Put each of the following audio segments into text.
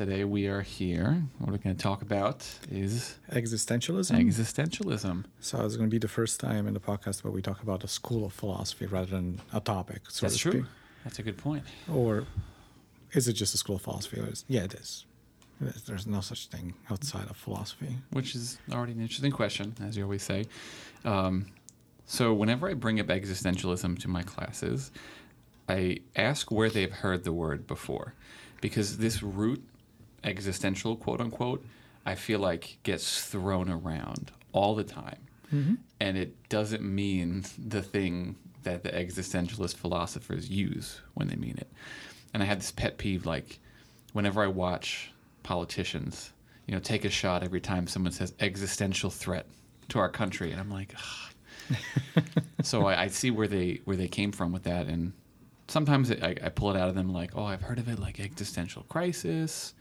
Today we are here. What we're going to talk about is Existentialism. existentialism. so it's going to be the first time in the podcast where we talk about a school of philosophy rather than a topic. So That's true. speak. That's a good point. Or is it just a school of philosophy? Yeah, it is. It is. There's no such thing outside of philosophy. which is already an interesting question, as you always say. Um, so, whenever I bring up existentialism to my classes, I ask where they've heard the word before, because this root existential, quote unquote, I feel like gets thrown around all the time, mm-hmm. and it doesn't mean the thing that the existentialist philosophers use when they mean it. And I had this pet peeve, like whenever I watch politicians, you know, take a shot every time someone says existential threat to our country, and I'm like, so I, I see where they where they came from with that, and sometimes I, I pull it out of them like, oh, I've heard of it, like existential crisis.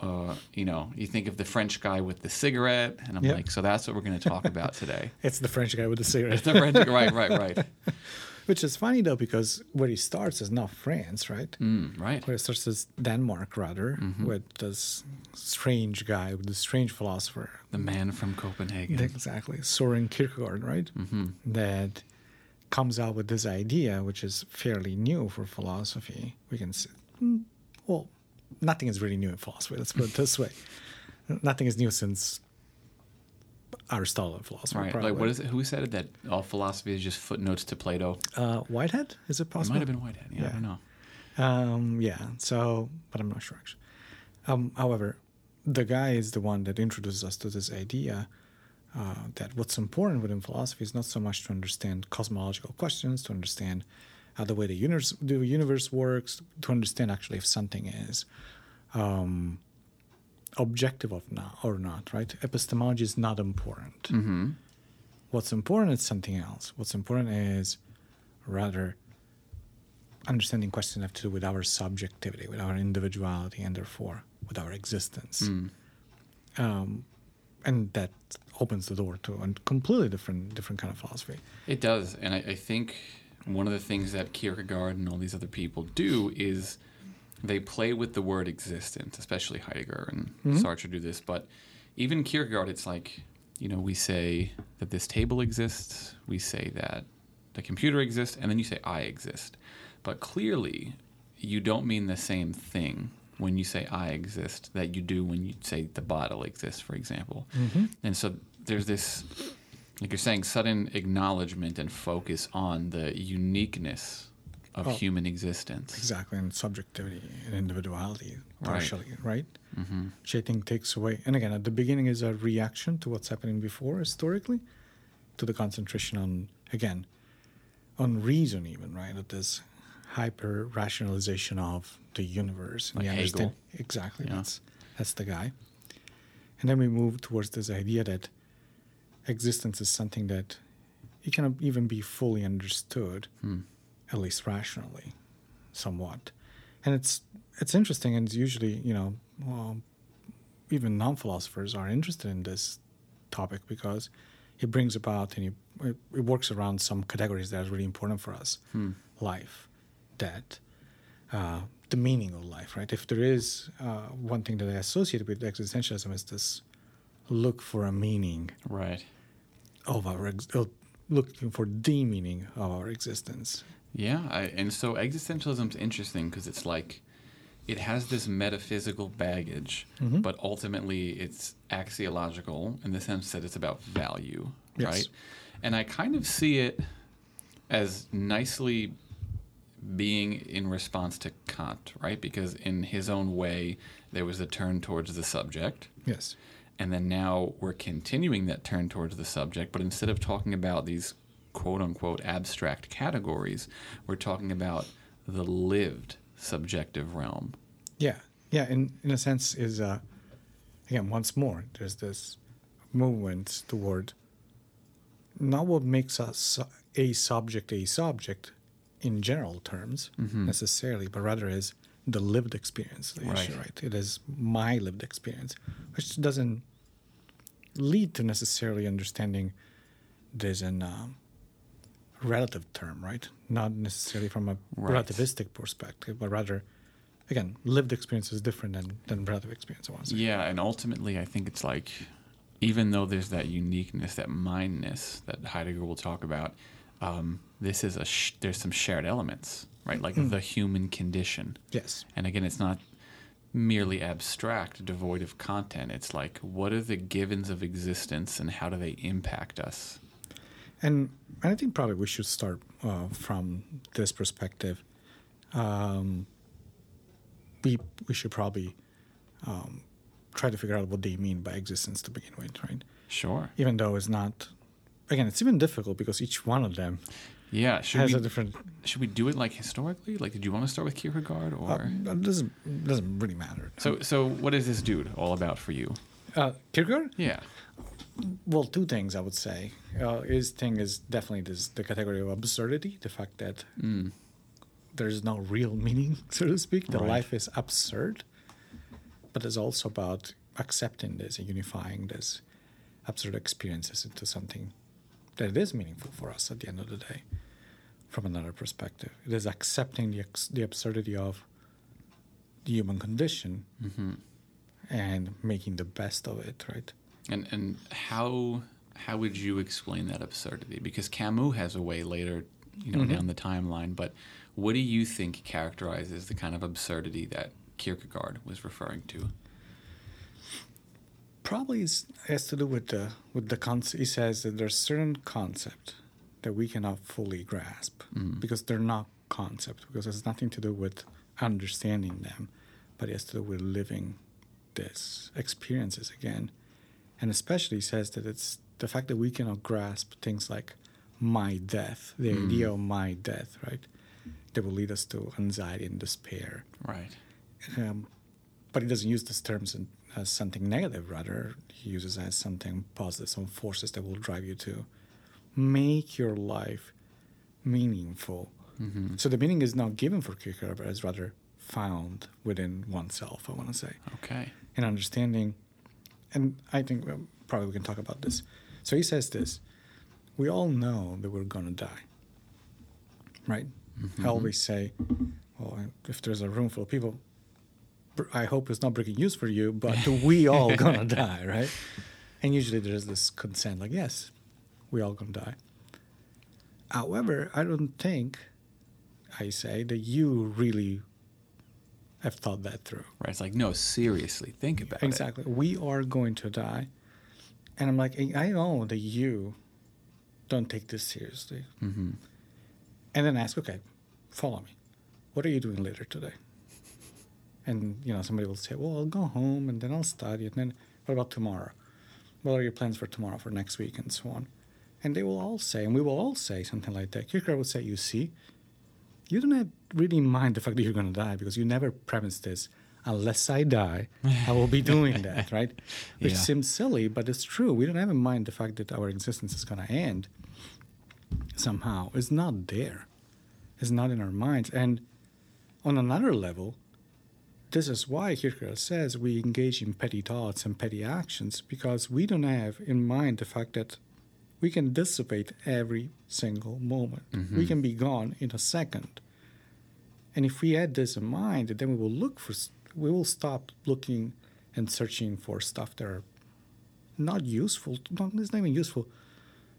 Uh, you know, you think of the French guy with the cigarette, and I'm Yep. like, so that's what we're going to talk about today. It's the French guy with the cigarette. It's the French, right, right, right, Which is funny though, because where he starts is not France, right? mm, right. Where it starts is Denmark, rather, Mm-hmm. with this strange guy, with this strange philosopher. The man from Copenhagen. Exactly. Soren Kierkegaard, right? hmm That comes out with this idea, which is fairly new for philosophy. We can say, mm, well, nothing is really new in philosophy. Let's put it this way. Nothing is new since Aristotle in philosophy. Right. Probably. Like, what is it? Who said it that all philosophy is just footnotes to Plato? Uh, Whitehead? Is it It possible? might have been Whitehead. Yeah, I don't know. Um, yeah. So, but I'm not sure actually. Um, however, the guy is the one that introduces us to this idea uh, that what's important within philosophy is not so much to understand cosmological questions, to understand how the way the universe the universe works, to understand actually if something is um, objective of not or not. Right? Epistemology is not important. Mm-hmm. What's important is something else. What's important is rather understanding questions have to do with our subjectivity, with our individuality, and therefore with our existence. Mm. Um, and that opens the door to a completely different different kind of philosophy. It does, and I, I think one of the things that Kierkegaard and all these other people do is they play with the word existence, especially Heidegger and Mhm. Sartre do this. But even Kierkegaard, it's like you know we say that this table exists, we say that the computer exists, and then you say I exist. But clearly, you don't mean the same thing when you say I exist that you do when you say the bottle exists, for example. And so there's this, like you're saying, sudden acknowledgement and focus on the uniqueness of Oh. human existence. Exactly, and subjectivity and individuality, Right. partially, right? hmm Which I think takes away. And again, at the beginning is a reaction to what's happening before historically, to the concentration on again, on reason, even right? At this hyper rationalization of the universe. Like Hegel. exactly Yeah. that's that's the guy. And then we move towards this idea that existence is something that it cannot even be fully understood Hmm. at least rationally, somewhat. And it's it's interesting, and it's usually you know, well, even non-philosophers are interested in this topic because it brings about and it, it, it works around some categories that are really important for us: Hmm. life, death, uh, the meaning of life. Right? If there is uh, one thing that I associate with existentialism is this look for a meaning Right. Of our ex- uh, looking for the meaning of our existence. Yeah, I, and so existentialism's interesting because it's like it has this metaphysical baggage, Mhm. but ultimately it's axiological in the sense that it's about value, Yes. right? And I kind of see it as nicely being in response to Kant, right? Because in his own way, there was a turn towards the subject. Yes. And then now we're continuing that turn towards the subject, but instead of talking about these quote unquote abstract categories, we're talking about the lived subjective realm. Yeah, yeah. In in a sense, is uh, again once more there's this movement toward not what makes us a subject a subject in general terms Mm-hmm. necessarily, but rather is the lived experience. The issue, Right. right? It is my lived experience, which doesn't lead to necessarily understanding there's an um, relative term, right? Not necessarily from a Right. relativistic perspective, but rather, again, lived experience is different than, than relative experience. I want to say. Yeah, and ultimately, I think it's like, even though there's that uniqueness, that mindness that Heidegger will talk about, um, this is a sh- there's some shared elements, right? Like Mm. the human condition. Yes. And again, it's not merely abstract, devoid of content. It's like, what are the givens of existence, and how do they impact us? And I think probably we should start uh, from this perspective. Um, we we should probably um, try to figure out what they mean by existence to begin with, right? Sure. Even though it's not, again, it's even difficult because each one of them Yeah. Should has we a different. should we do it like historically? Like, did you want to start with Kierkegaard or? Uh, it doesn't doesn't really matter. so so what is this dude all about for you? uh, Kierkegaard. Yeah. Well, two things I would say. Uh, his thing is definitely this the category of absurdity, the fact that Mm. there's no real meaning, so to speak. The Right. life is absurd, but it's also about accepting this and unifying this absurd experiences into something that is meaningful for us at the end of the day, from another perspective. It is accepting the the absurdity of the human condition hmm and making the best of it, right? And and how how would you explain that absurdity? Because Camus has a way later, you know, Mhm. down the timeline. But what do you think characterizes the kind of absurdity that Kierkegaard was referring to? probably is, has to do with the with the concept. He says that there's certain concept that we cannot fully grasp Mm. because they're not concepts, because it has nothing to do with understanding them, but it has to do with living this experiences again. And especially says that it's the fact that we cannot grasp things like my death, the Mm. idea of my death, right? That will lead us to anxiety and despair Right. um, but he doesn't use these terms in, as something negative. Rather, he uses it as something positive, some forces that will drive you to make your life meaningful. hmm So the meaning is not given for Kierkegaard, but is rather found within oneself. I want to say, Okay. in understanding, and I think well, probably we can talk about this. So he says this: we all know that we're gonna die, right? Mhm. I always say, well, if there's a room full of people, I hope it's not breaking news for you, but we all gonna die, right? And usually there's this consent, like, yes, we all gonna die. However, I don't think, I say, that you really have thought that through. Right. It's like no, seriously, think about it. Exactly. We are going to die. And I'm like, I know that you don't take this seriously. hmm And then ask, okay, follow me. What are you doing later today? And you know, somebody will say, well, I'll go home and then I'll study. And then what about tomorrow? What are your plans for tomorrow, for next week, and so on? And they will all say, and we will all say something like that. Kierkegaard would say, you see, you don't have really mind the fact that you're going to die because you never premise this. Unless I die, I will be doing that, right? Which Yeah. seems silly, but it's true. We don't have in mind the fact that our existence is going to end somehow. It's not there. It's not in our minds. And on another level, this is why Kierkegaard says we engage in petty thoughts and petty actions because we don't have in mind the fact that we can dissipate every single moment. We Mhm. can be gone in a second. And if we had this in mind, then we will look for, we will stop looking and searching for stuff that are not useful, not, it's not even useful,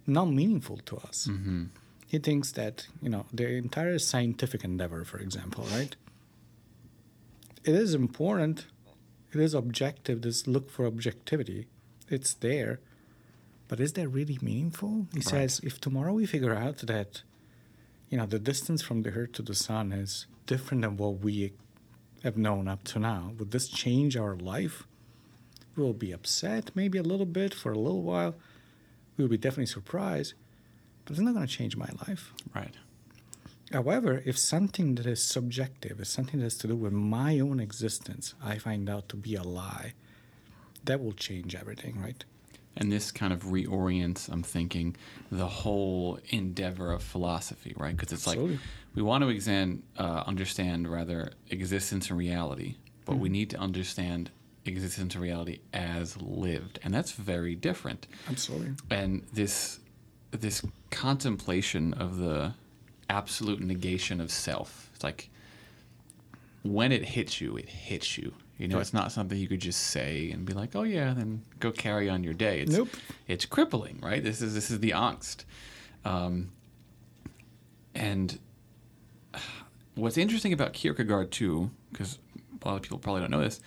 not meaningful to us. Hmm he thinks that you know the entire scientific endeavor for example right? It is important. It is objective. This look for objectivity. It's there but is that really meaningful he Right. says if tomorrow we figure out that you know the distance from the earth to the sun is different than what we have known up to now would this change our life We'll be upset, maybe a little bit for a little while. We'll be definitely surprised, but it's not going to change my life. Right. However, if something that is subjective, if something that has to do with my own existence, I find out to be a lie, that will change everything, right? And this kind of reorients, I'm thinking, the whole endeavor of philosophy, right? Because it's Absolutely. like we want to examine, uh, understand rather existence and reality, but Mm-hmm. we need to understand existence and reality as lived, and that's very different. Absolutely. And this this contemplation of the absolute negation of self, it's like when it hits you, it hits you. You know, Yeah. it's not something you could just say and be like, "Oh yeah," then go carry on your day. It's, Nope. It's crippling, right? This is this is the angst. Um, and what's interesting about Kierkegaard too, because a lot of people probably don't know this,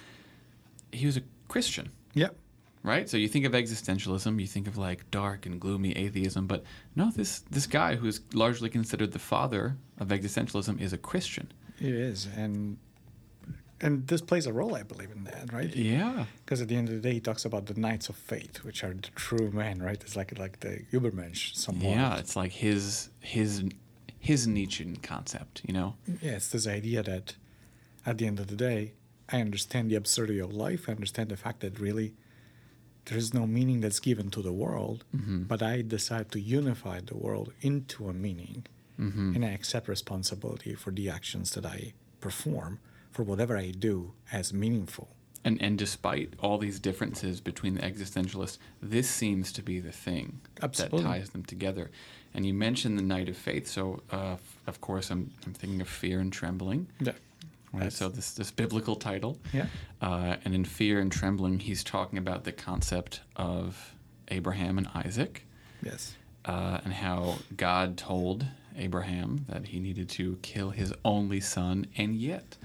he was a Christian Yep. right? So you think of existentialism, you think of like dark and gloomy atheism, but no, this this guy who is largely considered the father of existentialism is a Christian. It is, and and this plays a role, I believe, in that, right? Yeah, Because at the end of the day, he talks about the knights of faith, which are the true men, right? It's like like the Übermensch, somewhat. yeah, it's like his his his Nietzschean concept, you know? Yeah, it's this idea that at the end of the day, I understand the absurdity of life. I understand the fact that really there is no meaning that's given to the world, Mm-hmm. but I decide to unify the world into a meaning. Mm-hmm. And I accept responsibility for the actions that I perform, for whatever I do as meaningful. And and despite all these differences between the existentialists, this seems to be the thing Absolutely. that ties them together. And you mentioned the knight of Faith, so uh, of course I'm I'm thinking of Fear and Trembling. Yeah. Right, so this this biblical title, Yeah. uh, and in Fear and Trembling, he's talking about the concept of Abraham and Isaac, Yes. uh, and how God told Abraham that he needed to kill his only son, and yet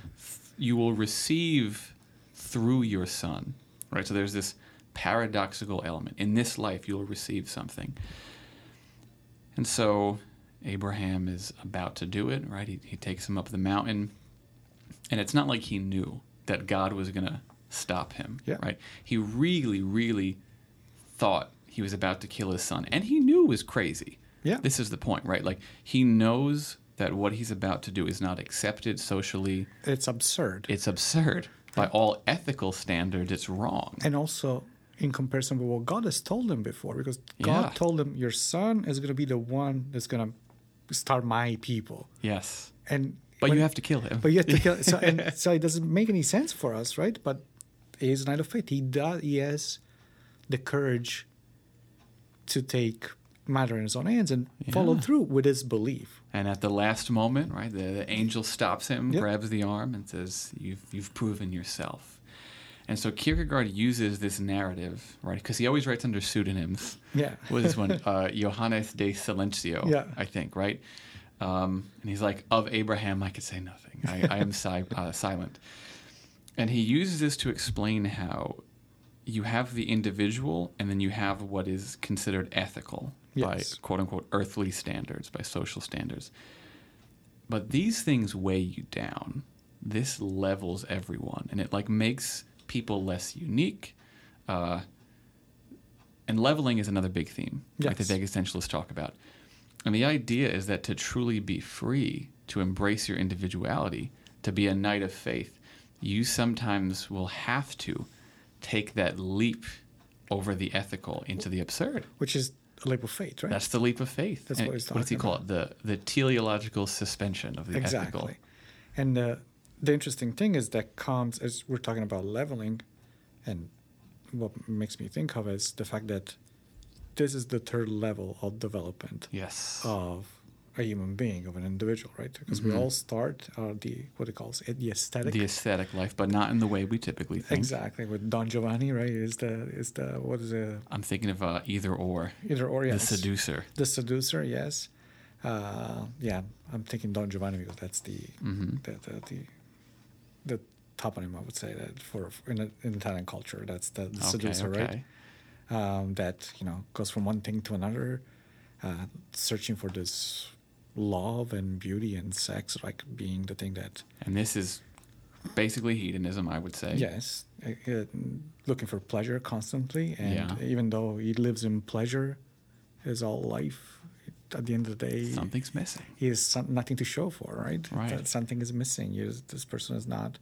you will receive through your son. Right, so there's this paradoxical element. In this life, you'll receive something, and so Abraham is about to do it. Right, he, he takes him up the mountain. And it's not like he knew that God was going to stop him, Yeah. right? He really, really thought he was about to kill his son. And he knew it was crazy. Yeah. This is the point, right? Like, he knows that what he's about to do is not accepted socially. It's absurd. It's absurd. By all ethical standards, it's wrong. and also in comparison with what God has told him before, because Yeah. God told him, Your son is going to be the one that's going to start my people. Yes. And But when- you have to kill him. But you have to kill. So, and, so it doesn't make any sense for us, right? But he is a knight of faith. He does. He has the courage to take matter in his own hands and follow through with his belief. And at the last moment, right, the, the angel stops him, Yep. grabs the arm, and says, "You've you've proven yourself." And so Kierkegaard uses this narrative, right, because he always writes under pseudonyms. Yeah. What is this one? Uh, Johannes de Silentio, Yeah. I think, right? Um, and he's like, "Of Abraham, I could say nothing. I, I am si- uh, silent." And he uses this to explain how you have the individual, and then you have what is considered ethical Yes. by quote unquote earthly standards, by social standards. But these things weigh you down. This levels everyone, and it like makes people less unique. Uh, and leveling is another big theme like Yes. that existentialists talk about. And the idea is that to truly be free, to embrace your individuality, to be a knight of faith, you sometimes will have to take that leap over the ethical into the absurd. Which is leap of faith, right? That's the leap of faith. That's And what he's what does he talking call it? The the teleological suspension of the exactly. ethical. And uh, the interesting thing is that comes as we're talking about leveling, and what makes me think of is the fact that this is the third level of development Yes. of a human being, of an individual, right? Because we all start uh, the what it calls it, the aesthetic. Mm-hmm. the aesthetic life, but not in the way we typically think. exactly with Don Giovanni, right? Is the is the what is the I'm thinking of uh, either or. either or yes. The seducer. The seducer, yes. Uh, yeah, I'm thinking Don Giovanni because that's the Mm-hmm. the, the the the toponym I would say that for in, in Italian culture that's the, the Okay, seducer, okay. right? Um, that you know goes from one thing to another, uh, searching for this love and beauty and sex like being the thing that And this is basically hedonism, I would say. Yes, uh, uh, looking for pleasure constantly, and Yeah. even though he lives in pleasure his whole life, at the end of the day, Something's missing. he has some, nothing to show for, right? Right. That something is missing. You, this person is not.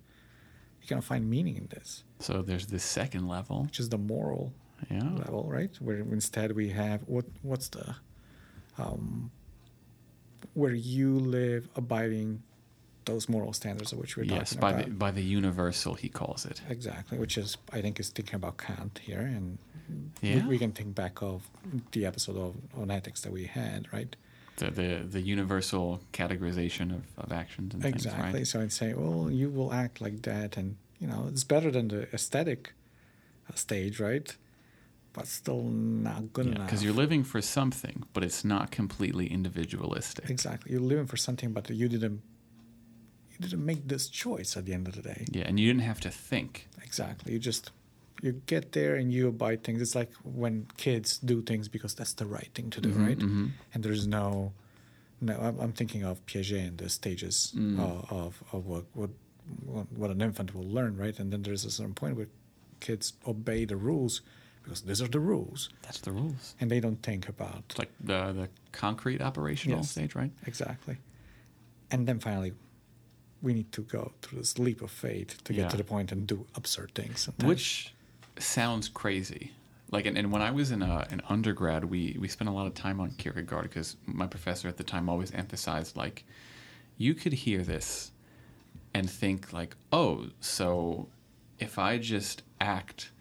You cannot find meaning in this, So there's this second level. which is the moral Yeah. level, right? Where instead we have what? What's the? Um, where you live abiding those moral standards of which we're Yes, talking by about. the by the universal, he calls it. Exactly, which is I think is thinking about Kant here, and Yeah. we, we can think back of the episode of on ethics that we had, right? The the, the universal categorization of, of actions and exactly. things, right? So I'd say, well, you will act like that, and you know, it's better than the aesthetic uh, stage, right? But still not good enough. Because you're living for something, but it's not completely individualistic. exactly you're living for something, but you didn't you didn't make this choice at the end of the day. Yeah, and you didn't have to think. Exactly. You just you get there and you abide things. It's like when kids do things because that's the right thing to do, Mhm, right? mhm. And there's no, no. I'm, I'm thinking of Piaget and the stages Mm. of, of of what what what what an infant will learn, right? And then there's a certain point where kids obey the rules because these are the rules, That's the rules. and they don't think about It's like the the concrete operational Yes. stage, right? exactly. And then finally, we need to go through this leap of faith to get to the point and do absurd things. sometimes. Which sounds crazy. Like, and, and when I was in uh, an undergrad, we, we spent a lot of time on Kierkegaard because my professor at the time always emphasized, like, you could hear this and think, like, oh, so if I just act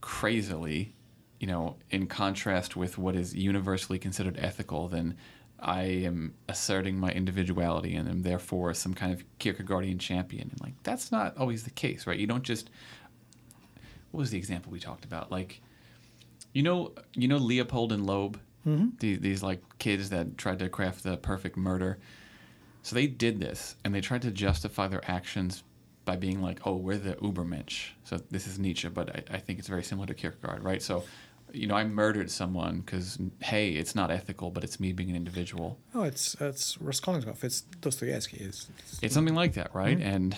crazily, you know, in contrast with what is universally considered ethical, then I am asserting my individuality and am therefore some kind of Kierkegaardian champion. And like that's not always the case, right? You don't just what was the example we talked about? Like you know you know Leopold and Loeb? Mm-hmm. These, these like kids that tried to craft the perfect murder. So they did this and they tried to justify their actions by being like, oh, we're the Ubermensch. So this is Nietzsche, but I, I think it's very similar to Kierkegaard, right? So, you know, I murdered someone because, hey, it's not ethical, but it's me being an individual. Oh, it's it's Raskolnikov. It's Dostoevsky. It's, it's, It's something like that, right? Mhm. And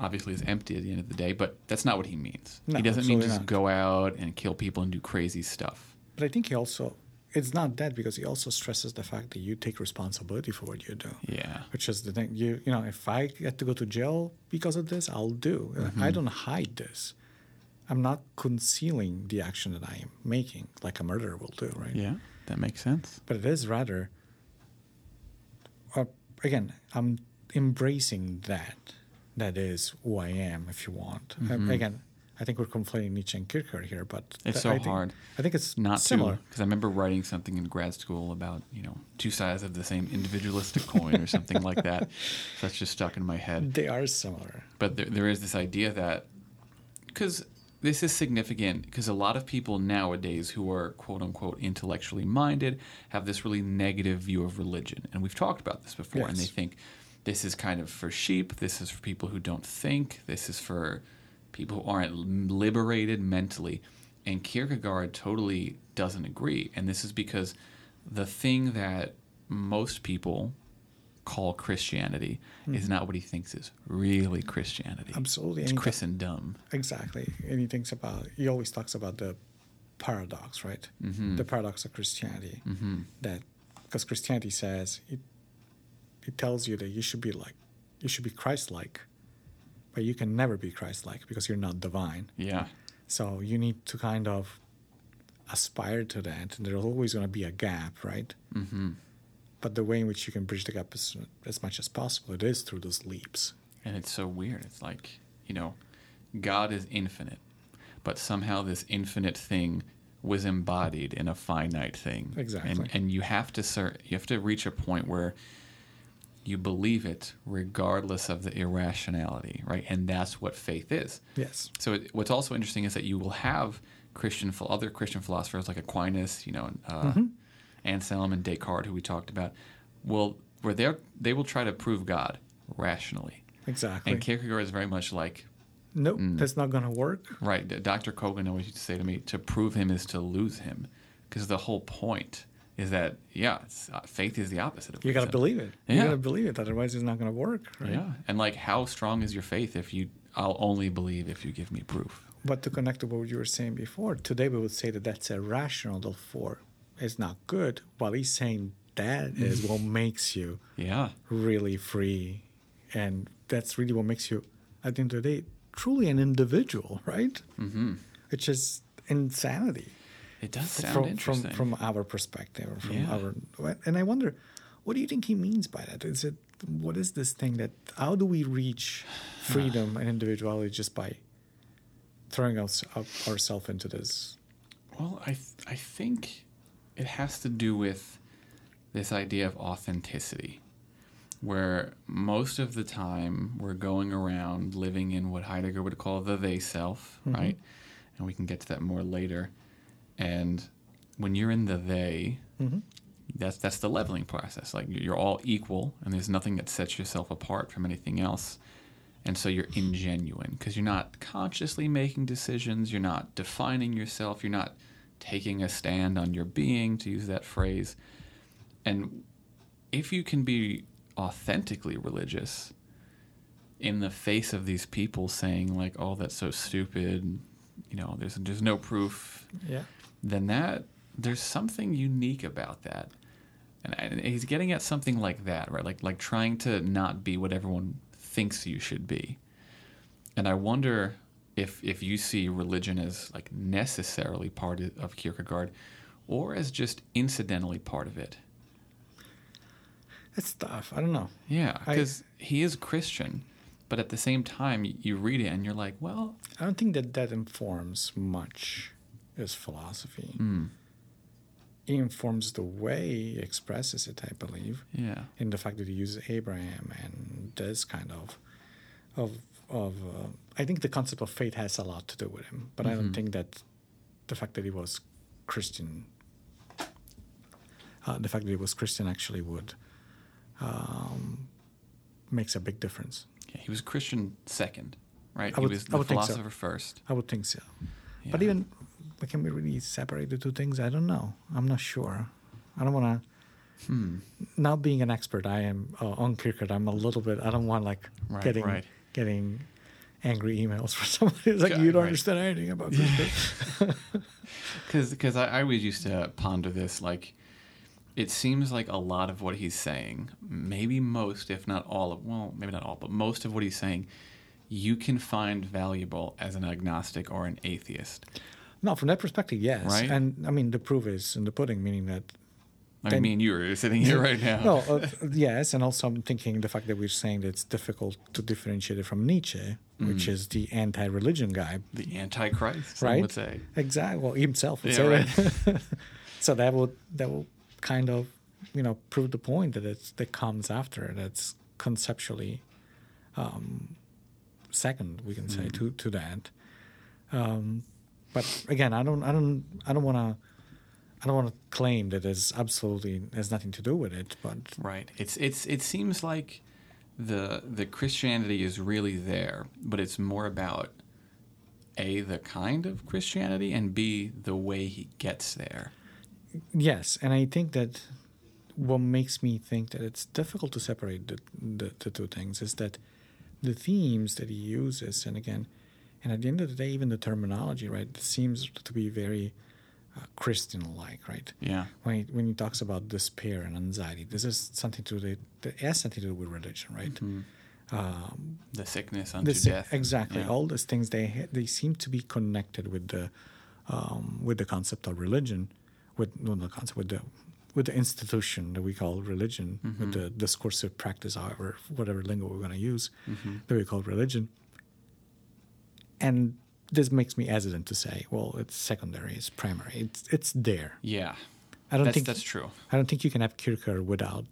obviously it's empty at the end of the day, but that's not what he means. No, he doesn't mean just not. go out and kill people and do crazy stuff. but I think he also it's not that because he also stresses the fact that you take responsibility for what you do. Yeah. Which is the thing. You you know, if I get to go to jail because of this, I'll do. Mm-hmm. I don't hide this. I'm not concealing the action that I am making, like a murderer will do, right? Yeah, that makes sense. But it is rather. Uh, again, I'm embracing that. That is who I am, if you want. Mhm. again, I think we're conflating Nietzsche and Kierkegaard here, but It's th- so I think, hard I think it's not similar. because I remember writing something in grad school about you know two sides of the same individualistic coin or something like that. That's just stuck in my head. They are similar. But there, there is this idea that because this is significant because a lot of people nowadays who are quote unquote intellectually minded have this really negative view of religion, and we've talked about this before, and they think this is kind of for sheep, this is for people who don't think, this is for people who aren't liberated mentally. And Kierkegaard totally doesn't agree. And this is because the thing that most people call Christianity is not what he thinks is really Christianity. Absolutely. It's And Christendom. Exactly. And he thinks about, he always talks about the paradox, right? Mhm. The paradox of Christianity. hmm That, because Christianity says, it, it tells you that you should be like, you should be Christ like, but you can never be Christ like because you're not divine. Yeah. So you need to kind of aspire to that. And there's always going to be a gap, right? Mm-hmm. But the way in which you can bridge the gap as, as much as possible, it is through those leaps. And it's so weird. It's like, you know, God is infinite, but somehow this infinite thing was embodied in a finite thing. Exactly. And, and you have to cer- you have to reach a point where you believe it regardless of the irrationality, right? And that's what faith is. Yes. So it, what's also interesting is that you will have Christian other Christian philosophers like Aquinas, you know, uh, Mhm. Anselm and Descartes, who we talked about, will where they they will try to prove God rationally. Exactly. And Kierkegaard is very much like, nope, Mm. that's not going to work. right, Dr. Kogan always used to say to me, to prove him is to lose him. Because the whole point is that yeah, it's, uh, faith is the opposite of You got to believe it. You Yeah. got to believe it. Otherwise, it's not going to work. Right? Yeah, and like how strong is your faith if you? I'll only believe if you give me proof. But to connect to what you were saying before, today we would say that that's irrational. Therefore, it's not good. While he's saying that is what makes you Yeah, really free, and that's really what makes you, at the end of the day, truly an individual, right? mm-hmm. Which is insanity. It does sound from, from interesting. from our perspective or from Yeah. our and i wonder what do you think he means by that is it what is this thing that how do we reach freedom and individuality just by throwing us, up ourselves into this Well, I th- I think it has to do with this idea of authenticity, where most of the time we're going around living in what Heidegger would call the they self, Mhm. right? And we can get to that more later. And when you're in the they, mm-hmm. that's that's the leveling process. Like you're all equal, and there's nothing that sets yourself apart from anything else. And so you're ingenuine because you're not consciously making decisions. You're not defining yourself. You're not taking a stand on your being, to use that phrase. And if you can be authentically religious in the face of these people saying like, "Oh, that's so stupid," you know, there's there's no proof yeah then that there's something unique about that. And, and he's getting at something like that, right? Like like trying to not be what everyone thinks you should be. And I wonder if if you see religion as like necessarily part of- of Kierkegaard or as just incidentally part of it. it's tough i don't know Yeah, because he is Christian, but at the same time you read it and you're like, well, i don't think that that informs much his philosophy it informs the way he expresses it i believe yeah, in the fact that he uses Abraham and this kind of of of uh, I think the concept of faith has a lot to do with him, but I don't Mhm. think that the fact that he was Christian, uh, the fact that he was Christian actually would um, makes a big difference. yeah. He was Christian second, right? I would- he was the think so. philosopher first. I would think so. But Yeah. Even can we really separate the two things? I don't know. I'm not sure. I don't want to. Hmm. Not being an expert, I am uh, on Kierkegaard. I'm a little bit. I don't want like Right, getting right. getting angry emails from somebody who's like, "You don't right. understand anything about Kierkegaard." Because I, I always used to ponder this. Like, it seems like a lot of what he's saying, maybe most, if not all of, well, maybe not all, but most of what he's saying, you can find valuable as an agnostic or an atheist. No, from that perspective, yes. Right? And I mean, the proof is in the pudding, meaning that. I Then- mean, you are sitting here right now. No, uh, yes, and also I'm thinking the fact that we're saying that it's difficult to differentiate it from Nietzsche, which Mm. is the anti-religion guy, the Antichrist, Right? would say. Exactly. Well, himself Yeah, right. so that would that will kind of you know prove the point that it's that comes after that's conceptually um, second we can say Mm. to to that. Um, but again, I don't I don't I don't want to. I don't want to claim that it's absolutely has nothing to do with it, but Right. It's it's it seems like the the Christianity is really there, but it's more about a the kind of Christianity and b the way he gets there. Yes, and I think that what makes me think that it's difficult to separate the, the, the two things is that the themes that he uses, and again, and at the end of the day, even the terminology, right, seems to be very uh, Christian-like, right? Yeah. When he, when he talks about despair and anxiety, this is something to do. That has something to do with religion, right? Mhm. Um, The sickness unto this death. exactly Yeah. all those things they they seem to be connected with the um, with the concept of religion with no the concept with the with the institution that we call religion with Mm-hmm. the discursive practice however whatever lingo we're going to use Mhm. that we call religion and this makes me hesitant to say well it's secondary it's primary it's it's there Yeah. i don't that's, think that's true. i don't think you can have Kierkegaard without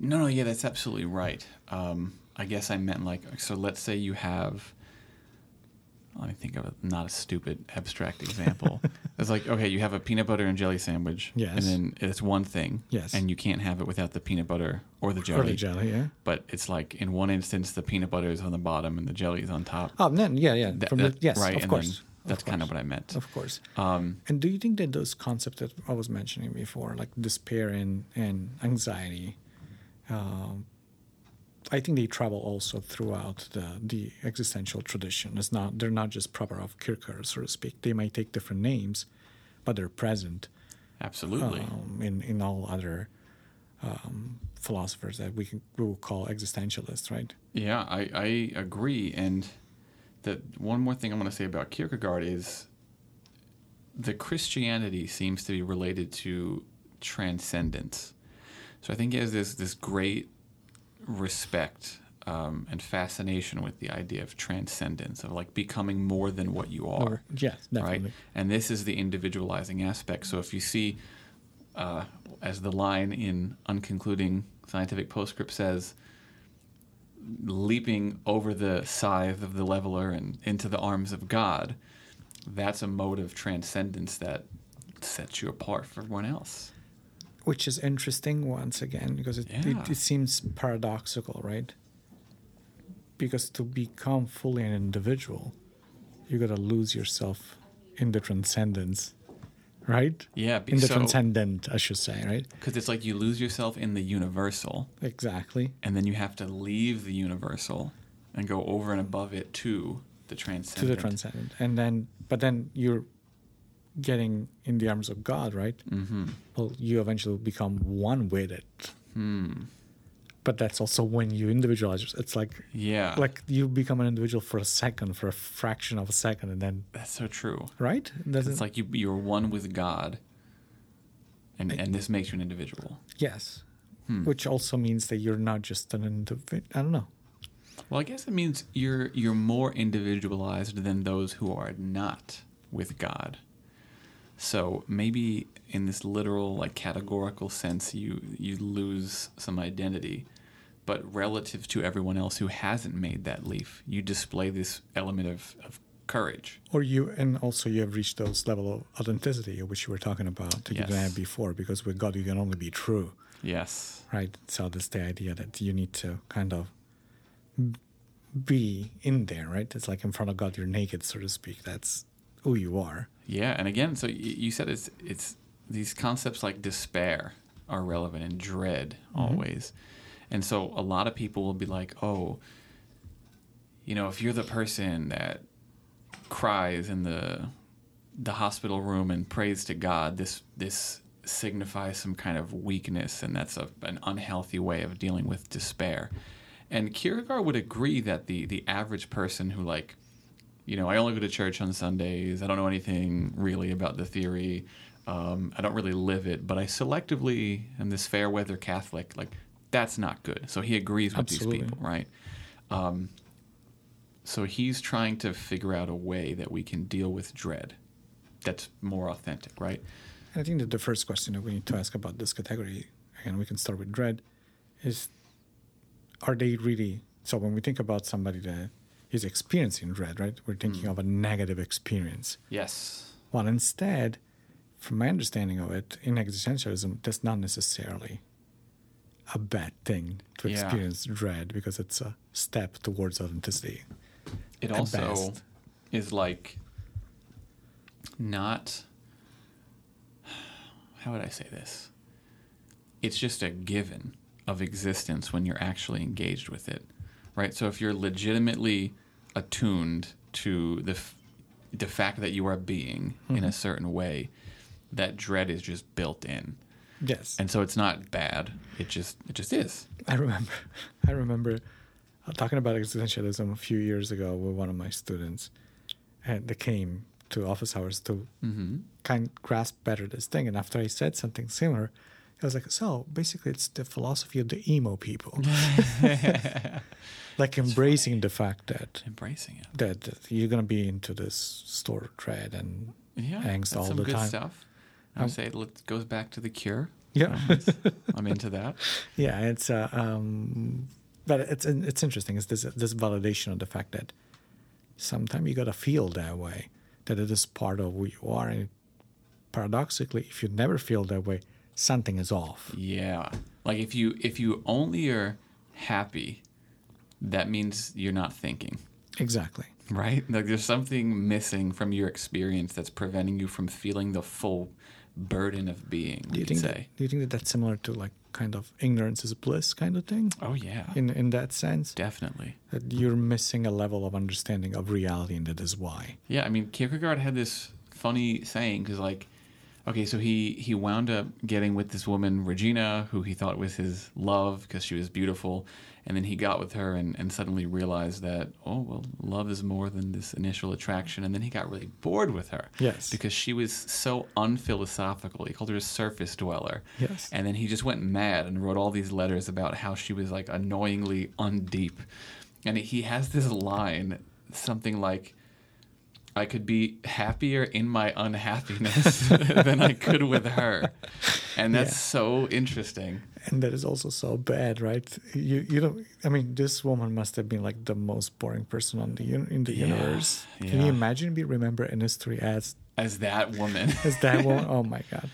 No, no, yeah, that's absolutely right. Um, I guess I meant like, so let's say you have, let me think of a, not a stupid abstract example. it's like, okay, you have a peanut butter and jelly sandwich. Yes. And then it's one thing. Yes. And you can't have it without the peanut butter or the jelly. or the jelly yeah But it's like in one instance, the peanut butter is on the bottom and the jelly is on top. oh then yeah yeah That- from that- the, yes right, of and course That's kind of what I meant. Of course. Um, And do you think that those concepts that I was mentioning before, like despair and, and anxiety, um, I think they travel also throughout the, the existential tradition. It's not they're not just proper of Kierkegaard, so to speak. They might take different names, but they're present absolutely. um, in in all other um, philosophers that we can we will call existentialists, right? Yeah, I, I agree. And that one more thing I want to say about Kierkegaard is the Christianity seems to be related to transcendence. So I think he has this this great respect um, and fascination with the idea of transcendence, of like becoming more than what you are. Or yes, definitely. right? And this is the individualizing aspect. So if you see, uh, as the line in Unconcluding Scientific Postscript says, leaping over the scythe of the leveler and into the arms of God, that's a mode of transcendence that sets you apart from everyone else. Which is interesting once again because it, Yeah. it, it seems paradoxical right? Because to become fully an individual you got to lose yourself in the transcendence right? Yeah, in the so- transcendent i should say right? Because it's like you lose yourself in the universal, exactly. And then you have to leave the universal and go over and above it to the transcendent. to the transcendent. And then but then you're getting in the arms of god right Mm-hmm. well you eventually become one with it Hmm. but that's also when you individualize it's like Yeah. like you become an individual for a second for a fraction of a second and then That's so true. right It's like you you're one with God, and and this makes you an individual. yes Hmm. which also means that you're not just an individual i don't know Well, I guess it means you're you're more individualized than those who are not with God. So maybe in this literal like categorical sense, you you lose some identity, but relative to everyone else who hasn't made that leap, you display this element of, of courage. or you and also you have reached those level of authenticity which you were talking about that didn't Yes. have before because with god you can only be true Yes. right so that's the idea that you need to kind of be in there right it's like in front of god you're naked so to speak that's who you are. Yeah, and again, so you said it's it's these concepts like despair are relevant and dread mm-hmm. always, and so a lot of people will be like, oh, you know, if you're the person that cries in the the hospital room and prays to God, this this signifies some kind of weakness, and that's a, an unhealthy way of dealing with despair. And Kierkegaard would agree that the the average person who like you know, I only go to church on Sundays. I don't know anything really about the theory. Um, I don't really live it, but I selectively am this fair weather Catholic. Like, that's not good. So he agrees with Absolutely. these people, right? Um, so he's trying to figure out a way that we can deal with dread that's more authentic, right? I think that the first question that we need to ask about this category, and we can start with dread, is are they really? So when we think about somebody that is experiencing dread, right, we're thinking mm. of a negative experience. Yes. Well, instead, from my understanding of it, in existentialism, that's not necessarily a bad thing to Yeah. experience dread because it's a step towards authenticity. It also best. is like not how would I say this? It's just a given of existence when you're actually engaged with it, right? So if you're legitimately attuned to the f- the fact that you are being in a certain way, that dread is just built in, Yes. and so it's not bad. It just it just is. I remember, I remember uh, talking about existentialism a few years ago with one of my students, and they came to office hours to Mm-hmm. kind of grasp better this thing. And after I said something similar, I was like, "So basically, it's the philosophy of the emo people, like embracing the fact that Embracing it. that, that you're gonna be into this store dread and Yeah, angst all some the good time. stuff. I Um, would say it goes back to the cure. yeah." I'm into that. yeah it's uh, um but it's it's interesting it's this this validation of the fact that sometimes you gotta feel that way that it is part of who you are and paradoxically if you never feel that way something is off Yeah, like if you if you only are happy, that means you're not thinking. exactly right? Like there's something missing from your experience that's preventing you from feeling the full burden of being. Do you think? say. That, do you think that that's similar to like kind of ignorance is bliss kind of thing? oh yeah, In in that sense, definitely. that you're missing a level of understanding of reality, and that is why. Yeah, I mean Kierkegaard had this funny saying because like, okay, so he he wound up getting with this woman Regina, who he thought was his love because she was beautiful, and then he got with her and, and suddenly realized that oh well, love is more than this initial attraction, and then he got really bored with her. Yes. because she was so unphilosophical. He called her a surface dweller. Yes. And then he just went mad and wrote all these letters about how she was like annoyingly undeep. And he has this line, something like, I could be happier in my unhappiness than I could with her. And that's Yeah. so interesting. And that is also so bad, right? You you don't. I mean, this woman must have been like the most boring person on the in the Yeah, universe. Can yeah. you imagine be remembered in history as As that woman. as that one? Oh my god,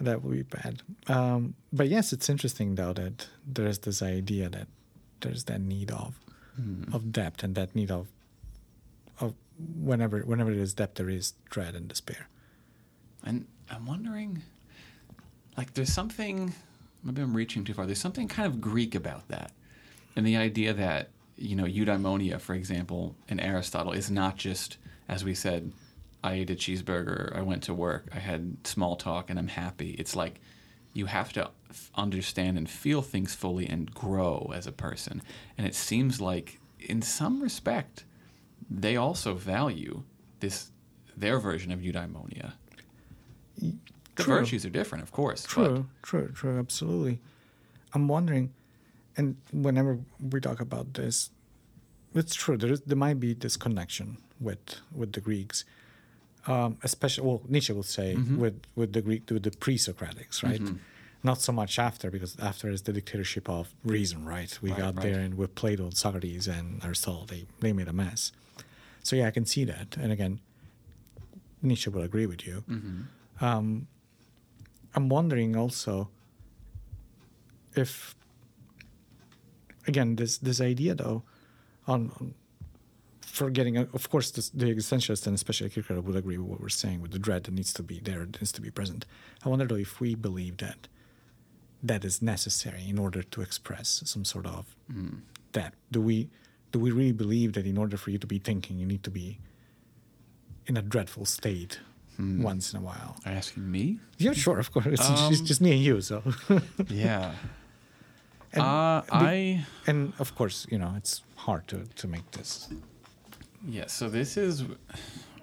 that would be bad. Um, but yes, it's interesting though that there is this idea that there's that need of Hmm. of depth and that need of of whenever whenever there is depth, there is dread and despair. And I'm wondering, like, there's something, maybe I'm reaching too far. There's something kind of Greek about that. And the idea that, you know, eudaimonia, for example, in Aristotle, is not just, as we said, I ate a cheeseburger, I went to work, I had small talk, and I'm happy. It's like you have to understand and feel things fully and grow as a person. And it seems like, in some respect, they also value this their version of eudaimonia. The True. virtues are different, of course. but- True, true, true, absolutely. I'm wondering, and whenever we talk about this, it's true. There is there might be this connection with with the Greeks, um, especially well Nietzsche would say Mm-hmm. with with the Greek with the pre-Socratics, right? Not so much after because after is the dictatorship of reason, right? We Right, got right. there and with Plato, and Socrates, and Aristotle, they they made a mess. So yeah, I can see that. And again, Nietzsche will agree with you. Mm-hmm. Um, I'm wondering also if, again, this this idea though, on, on forgetting, of course, this, the existentialist and especially Kierkegaard would agree with what we're saying with the dread that needs to be there, it needs to be present. I wonder though if we believe that that is necessary in order to express some sort of Mm. that. Do we do we really believe that in order for you to be thinking, you need to be in a dreadful state Hmm. once in a while? Are you asking me? Yeah, sure, of course. It's, it's Um, just me and you, so. Yeah. and, uh, I and of course, you know, it's hard to, to make this. yeah. So this is.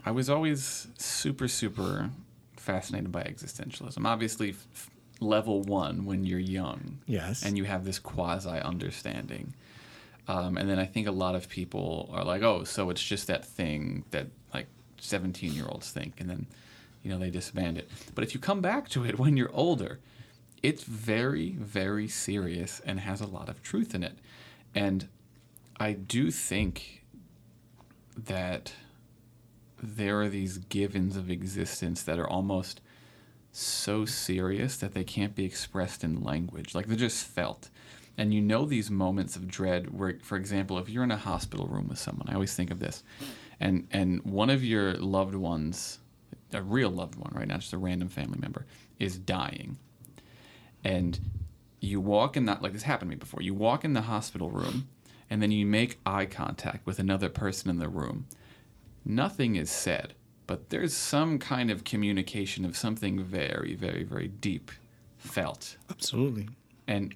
I was always super super fascinated by existentialism. Obviously, f- level one when you're young. Yes. and you have this quasi understanding. Um, and then I think a lot of people are like, oh, so it's just that thing that like 17 year olds think, and then you know they disband it. But if you come back to it when you're older, it's very, very serious and has a lot of truth in it. And I do think that there are these givens of existence that are almost so serious that they can't be expressed in language. Like they're just felt. And you know these moments of dread where, for example, if you're in a hospital room with someone, I always think of this, and and one of your loved ones, a real loved one, right, not just a random family member, is dying, and you walk in that like this happened to me before. You walk in the hospital room, and then you make eye contact with another person in the room. Nothing is said, but there's some kind of communication of something very, very, very deep felt. Absolutely. And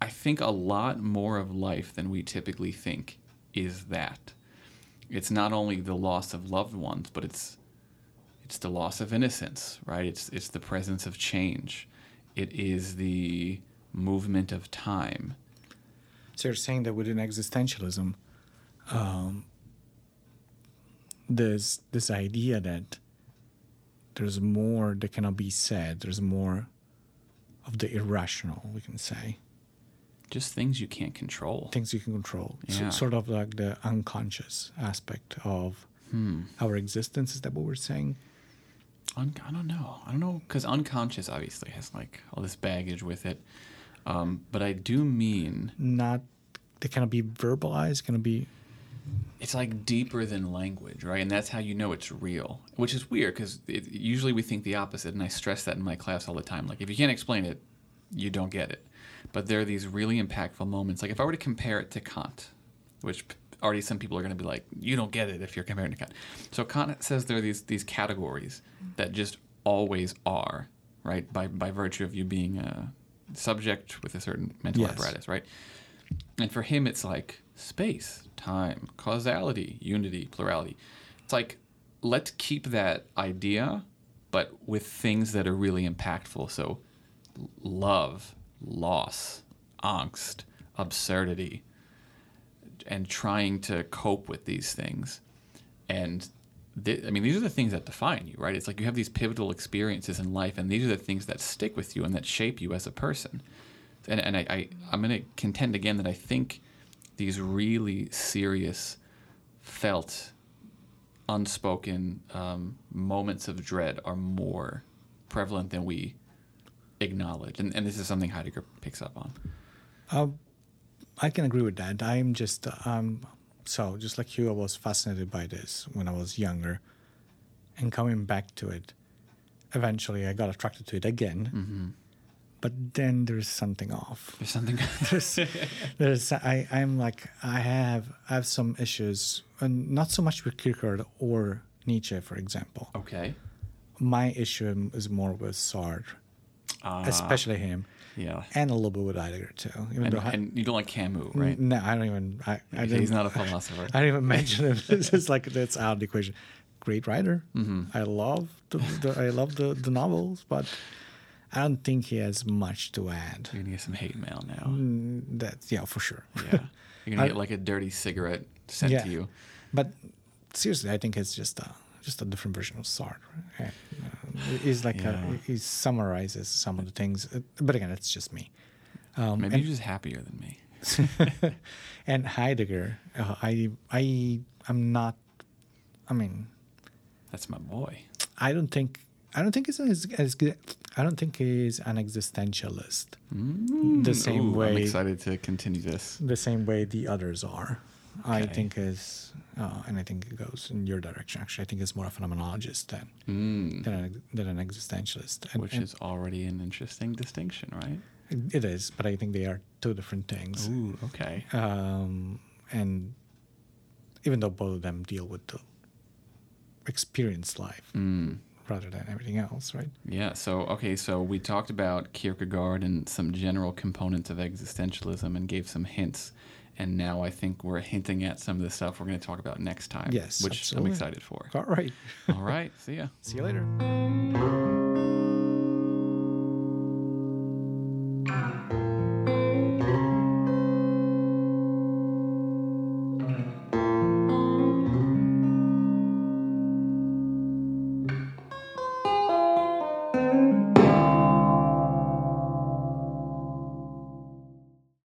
I think a lot more of life than we typically think is that. It's not only the loss of loved ones, but it's it's the loss of innocence, right? It's it's the presence of change. It is the movement of time. So you're saying that within existentialism, um, there's this idea that there's more that cannot be said. There's more of the irrational, we can say, Just things you can't control. things you can control. So- Yeah. sort of like the unconscious aspect of Hmm. our existence. Is that what we're saying? Un- I don't know. I don't know because unconscious obviously has like all this baggage with it. Um, but I do mean Not, they cannot be verbalized, cannot be it's like deeper than language, right? And that's how you know it's real, which is weird because usually we think the opposite. And I stress that in my class all the time. Like, if you can't explain it, you don't get it. But there are these really impactful moments. Like, if I were to compare it to Kant, which already some people are going to be like, you don't get it if you're comparing to Kant. So Kant says there are these, these categories that just always are, right? By, by virtue of you being a subject with a certain mental Yes. apparatus, right? And for him, it's like space, time, causality, unity, plurality. It's like, let's keep that idea, but with things that are really impactful. So, love, loss, angst, absurdity, and trying to cope with these things. And th- I mean, these are the things that define you, right? It's like you have these pivotal experiences in life, and these are the things that stick with you and that shape you as a person. And, and I, I, I'm going to contend again that I think these really serious, felt, unspoken um, moments of dread are more prevalent than we acknowledge. And, and this is something Heidegger picks up on. Uh, I can agree with that. I'm just um, so just like you, I was fascinated by this when I was younger, and coming back to it, eventually I got attracted to it again. Mm-hmm. But then there's something off. There's something. there's, there's I, I'm like I have I have some issues, and not so much with Kierkegaard or Nietzsche, for example. okay. My issue is more with Sartre, Uh, especially him, Yeah. and a little bit with Heidegger too. Even And, and you don't like Camus, right? No, I don't even. I, I He's not a philosopher. I don't even mention him. It's just like that's out of the equation. Great writer. Mm-hmm. I love the, the I love the, the novels, but I don't think he has much to add. You're gonna get some hate mail now. Mm, That's yeah, for sure. Yeah. You're gonna I- get like a dirty cigarette sent Yeah. to you. But seriously, I think it's just a just a different version of Sartre. And, uh, he's like Yeah. a, he summarizes some of the things, uh, but again, it's just me. Um, Maybe and, you're just happier than me. and Heidegger, uh, I I I'm not. I mean, That's my boy. I don't think I don't think he's as, as good. I don't think he's an existentialist the same Mm, Ooh, I'm excited to continue this. the same way the others are. I think is uh, and I think it goes in your direction. Actually, I think it's more a phenomenologist than Mm, than an, than an existentialist. And, which and is already an interesting distinction, right? it is, but I think they are two different things. Ooh, okay. Um, and even though both of them deal with the experienced life Mm. rather than everything else, right? Yeah. So okay. So we talked about Kierkegaard and some general components of existentialism and gave some hints. And now I think we're hinting at some of the stuff we're going to talk about next time. Yes, Which absolutely. I'm excited for. All right. All right. See ya. See you later.